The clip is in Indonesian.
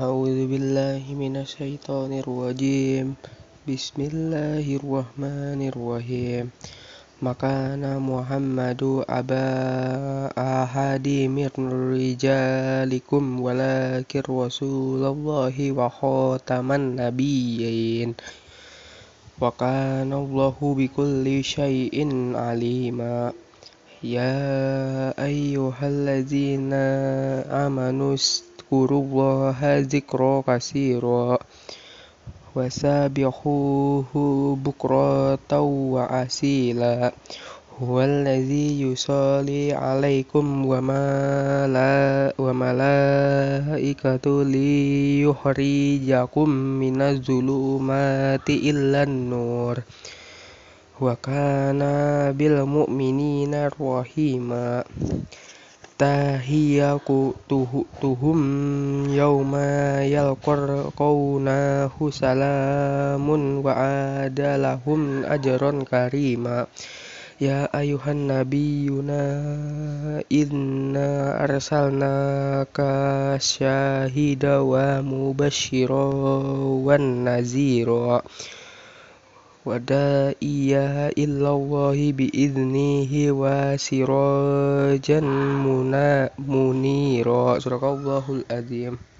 أعوذ بالله من الشيطان الرجيم. بسم الله الرحمن الرحيم. ما كان محمد أبا أحد من رجالكم ولكن رسول الله وخاتم النبيين. وكان الله بكل شيء عليما. يا أيها الذين آمنوا wadhkurullaha dzikra katsira wasabihuhu bukratan wa asila. Huwal ladzi yusalli alaikum wa mala wa malaikatu li yukhrijakum minaz zulumati illan nur. Wa kana bil mu'minina rahima tahiyaku tuhu tuhum yauma yalqar qawna husalamun wa adalahum ajron karima. Ya ayuhan nabi yuna inna arsalna ka syahida wa mubashiro wa naziro ونذيرا وداعيا إلى الله بإذنه وسراجا منيرا. صدق الله العظيم.